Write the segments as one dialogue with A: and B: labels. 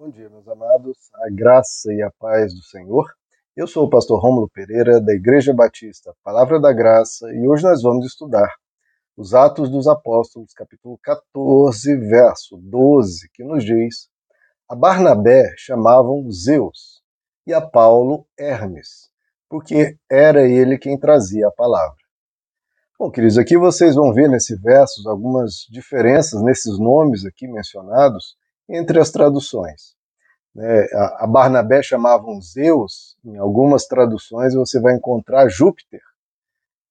A: Bom dia, meus amados. A graça e a paz do Senhor. Eu sou o pastor Rômulo Pereira, da Igreja Batista Palavra da Graça, e hoje nós vamos estudar os Atos dos Apóstolos, capítulo 14, verso 12, que nos diz: A Barnabé chamavam Zeus e a Paulo Hermes, porque era ele quem trazia a palavra. Bom, queridos, aqui vocês vão ver nesse verso algumas diferenças nesses nomes aqui mencionados entre as traduções. Né? A Barnabé chamavam Zeus, em algumas traduções você vai encontrar Júpiter,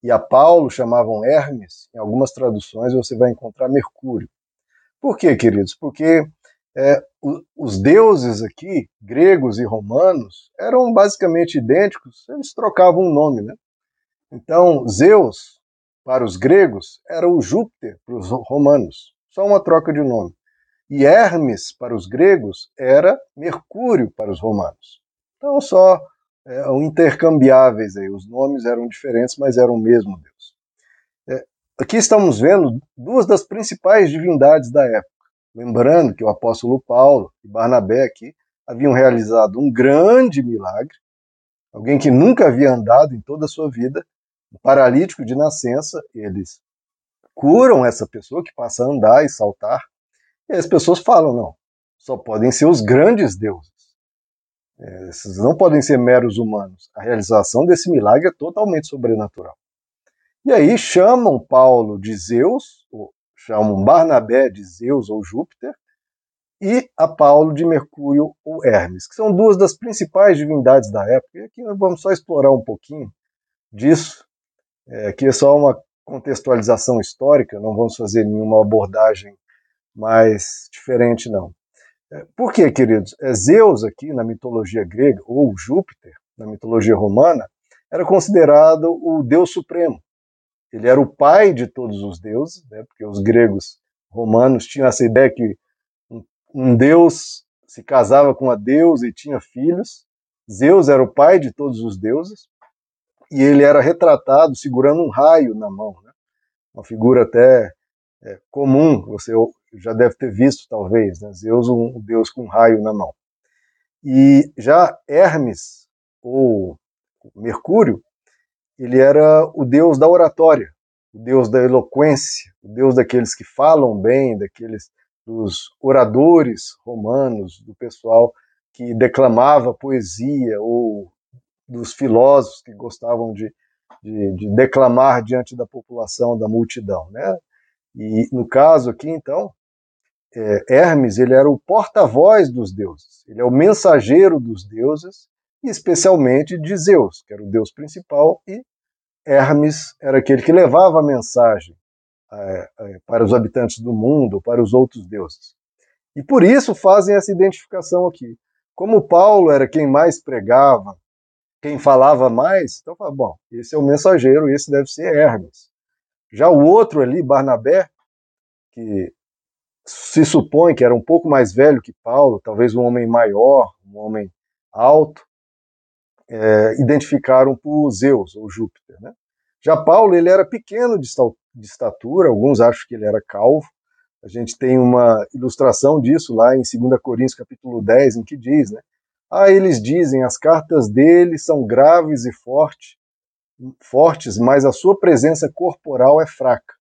A: e a Paulo chamavam Hermes, em algumas traduções você vai encontrar Mercúrio. Por quê, queridos? Porque é, os deuses aqui, gregos e romanos, eram basicamente idênticos, eles trocavam um nome, né? Então, Zeus, para os gregos, era o Júpiter para os romanos, só uma troca de nome. E Hermes, para os gregos, era Mercúrio para os romanos. Então, só é, intercambiáveis aí. Os nomes eram diferentes, mas eram o mesmo Deus. É, aqui estamos vendo duas das principais divindades da época. Lembrando que o apóstolo Paulo e Barnabé aqui haviam realizado um grande milagre. Alguém que nunca havia andado em toda a sua vida, um paralítico de nascença, eles curam essa pessoa que passa a andar e saltar e as pessoas falam, não, só podem ser os grandes deuses. É, esses não podem ser meros humanos. A realização desse milagre é totalmente sobrenatural. E aí chamam Paulo de Zeus, ou chamam Barnabé de Zeus ou Júpiter, e a Paulo de Mercúrio ou Hermes, que são duas das principais divindades da época. E aqui nós vamos só explorar um pouquinho disso. É, aqui é só uma contextualização histórica, não vamos fazer nenhuma abordagem mas diferente não. É, por quê, queridos? É, Zeus aqui na mitologia grega, ou Júpiter na mitologia romana, era considerado o deus supremo. Ele era o pai de todos os deuses, né, porque os gregos romanos tinham essa ideia que um, deus se casava com uma deusa e tinha filhos. Zeus era o pai de todos os deuses e ele era retratado segurando um raio na mão, né? uma figura até é, comum, você já deve ter visto, talvez, né? Zeus, um deus com um raio na mão. E já Hermes, ou Mercúrio, ele era o deus da oratória, o deus da eloquência, o deus daqueles que falam bem, daqueles dos oradores romanos, do pessoal que declamava poesia, ou dos filósofos que gostavam de, de, de declamar diante da população, da multidão. Né? E no caso aqui, então, é, Hermes ele era o porta-voz dos deuses, ele é o mensageiro dos deuses, e especialmente de Zeus, que era o deus principal, e Hermes era aquele que levava a mensagem é, é, para os habitantes do mundo, para os outros deuses. E por isso fazem essa identificação aqui. Como Paulo era quem mais pregava, quem falava mais, então fala, bom, esse é o mensageiro, esse deve ser Hermes. Já o outro ali, Barnabé, que se supõe que era um pouco mais velho que Paulo, talvez um homem maior, um homem alto, é, identificaram por Zeus ou Júpiter. Né? Já Paulo ele era pequeno de estatura, alguns acham que ele era calvo. A gente tem uma ilustração disso lá em 2 Coríntios capítulo 10, em que diz, né? Ah, eles dizem, as cartas dele são graves e fortes, fortes, mas a sua presença corporal é fraca.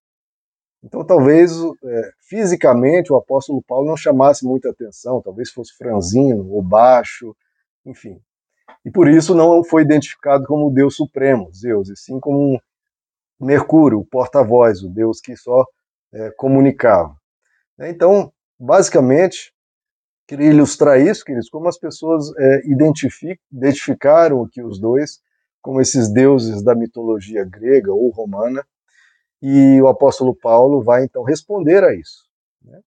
A: Então, talvez é, fisicamente o apóstolo Paulo não chamasse muita atenção, talvez fosse franzino ou baixo, enfim. E por isso não foi identificado como o Deus supremo, Zeus, e sim como um Mercúrio, o porta-voz, o Deus que só é, comunicava. Então, basicamente, queria ilustrar isso, queridos, como as pessoas é, identificaram aqui os dois como esses deuses da mitologia grega ou romana, e o apóstolo Paulo vai então responder a isso. Né?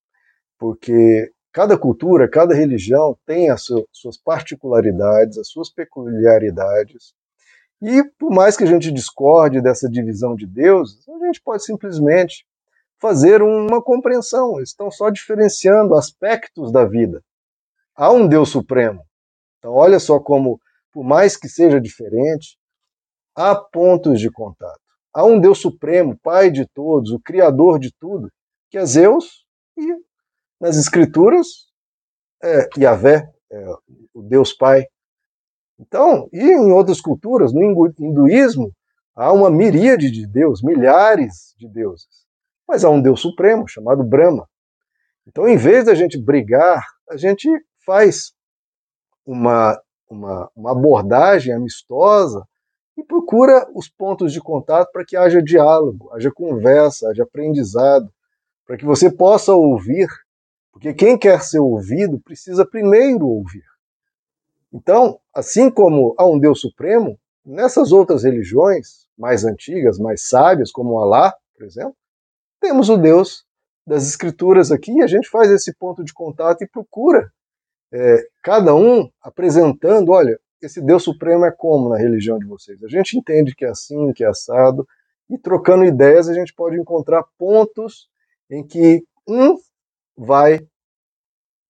A: Porque cada cultura, cada religião tem as suas particularidades, as suas peculiaridades. E por mais que a gente discorde dessa divisão de deuses, a gente pode simplesmente fazer uma compreensão. Eles estão só diferenciando aspectos da vida. Há um Deus supremo. Então, olha só como, por mais que seja diferente, há pontos de contato. Há um Deus supremo, Pai de todos, o Criador de tudo, que é Zeus, e nas Escrituras é Yahvé, é, o Deus Pai. Então, e em outras culturas, no hinduísmo, há uma miríade de deuses, milhares de deuses. Mas há um Deus supremo chamado Brahma. Então, em vez da gente brigar, a gente faz uma, uma, uma abordagem amistosa e procura os pontos de contato para que haja diálogo, haja conversa, haja aprendizado, para que você possa ouvir, porque quem quer ser ouvido precisa primeiro ouvir. Então, assim como há um Deus supremo, nessas outras religiões mais antigas, mais sábias, como Alá, por exemplo, temos o Deus das Escrituras aqui e a gente faz esse ponto de contato e procura é, cada um apresentando, olha, esse Deus Supremo é como na religião de vocês? A gente entende que é assim, que é assado, e trocando ideias a gente pode encontrar pontos em que um vai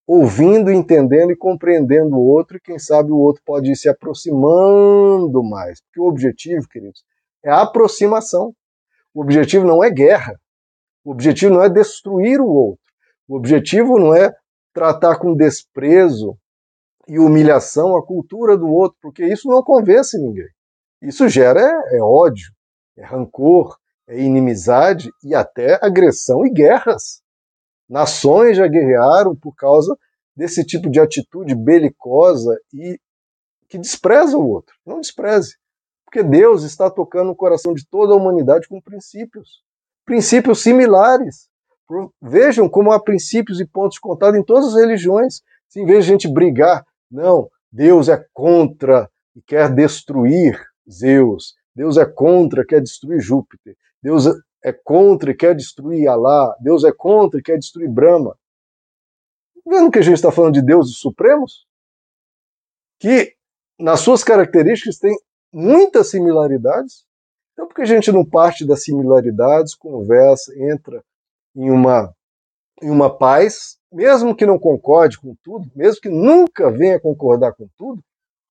A: ouvindo, entendendo e compreendendo o outro, e quem sabe o outro pode ir se aproximando mais. Porque o objetivo, queridos, é a aproximação. O objetivo não é guerra. O objetivo não é destruir o outro. O objetivo não é tratar com desprezo e humilhação a cultura do outro, porque isso não convence ninguém. Isso gera é, é ódio, é rancor, é inimizade e até agressão e guerras. Nações já guerrearam por causa desse tipo de atitude belicosa e que despreza o outro. Não despreze, porque Deus está tocando o coração de toda a humanidade com princípios, princípios similares. Vejam como há princípios e pontos de contato em todas as religiões. Se em vez de a gente brigar não, Deus é contra e quer destruir Zeus. Deus é contra e quer destruir Júpiter. Deus é contra e quer destruir Alá. Deus é contra e quer destruir Brahma. Vendo que a gente está falando de deuses supremos? Que, nas suas características, tem muitas similaridades. Então, por que a gente não parte das similaridades, conversa, entra em uma, em uma paz mesmo que não concorde com tudo, mesmo que nunca venha concordar com tudo,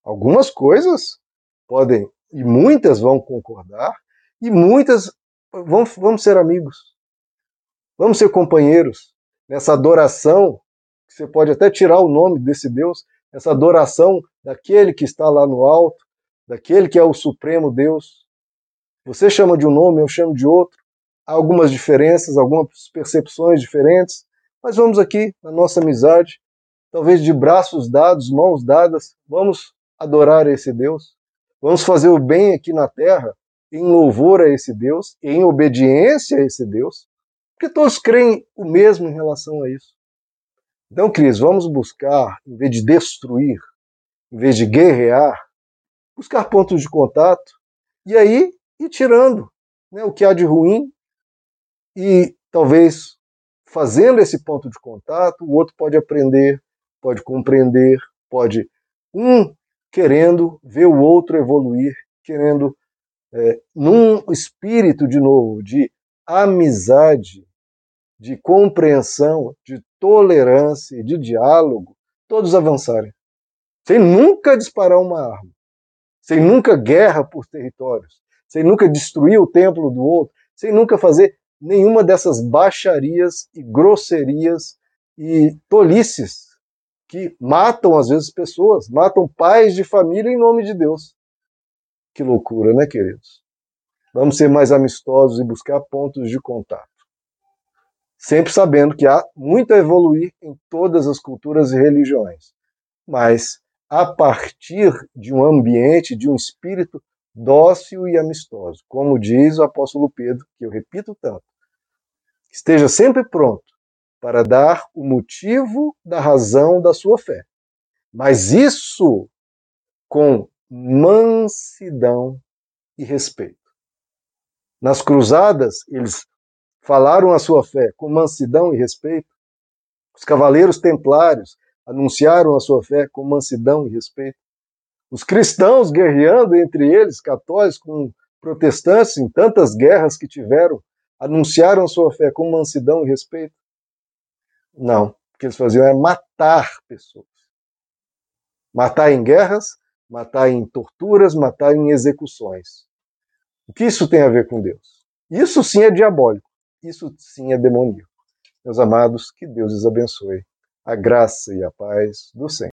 A: algumas coisas podem, e muitas vão concordar, e muitas vão, vamos ser amigos, vamos ser companheiros nessa adoração, que você pode até tirar o nome desse Deus, essa adoração daquele que está lá no alto, daquele que é o Supremo Deus. Você chama de um nome, eu chamo de outro. Há algumas diferenças, algumas percepções diferentes, mas vamos aqui, na nossa amizade, talvez de braços dados, mãos dadas, vamos adorar esse Deus. Vamos fazer o bem aqui na terra, em louvor a esse Deus, em obediência a esse Deus, porque todos creem o mesmo em relação a isso. Então, Cris, vamos buscar, em vez de destruir, em vez de guerrear, buscar pontos de contato e aí ir tirando né, o que há de ruim e talvez fazendo esse ponto de contato, o outro pode aprender, pode compreender, pode um querendo ver o outro evoluir, querendo é, num espírito de novo de amizade, de compreensão, de tolerância, de diálogo, todos avançarem, sem nunca disparar uma arma, sem nunca guerra por territórios, sem nunca destruir o templo do outro, sem nunca fazer nenhuma dessas baixarias e grosserias e tolices que matam às vezes pessoas, matam pais de família em nome de Deus. Que loucura, né, queridos? Vamos ser mais amistosos e buscar pontos de contato. Sempre sabendo que há muito a evoluir em todas as culturas e religiões, mas a partir de um ambiente, de um espírito dócil e amistoso, como diz o apóstolo Pedro, que eu repito tanto. Esteja sempre pronto para dar o motivo da razão da sua fé. Mas isso com mansidão e respeito. Nas cruzadas, eles falaram a sua fé com mansidão e respeito. Os cavaleiros templários anunciaram a sua fé com mansidão e respeito. Os cristãos guerreando entre eles, católicos com protestantes, em tantas guerras que tiveram, anunciaram sua fé com mansidão e respeito? Não. O que eles faziam era matar pessoas. Matar em guerras, matar em torturas, matar em execuções. O que isso tem a ver com Deus? Isso sim é diabólico. Isso sim é demoníaco. Meus amados, que Deus os abençoe. A graça e a paz do Senhor.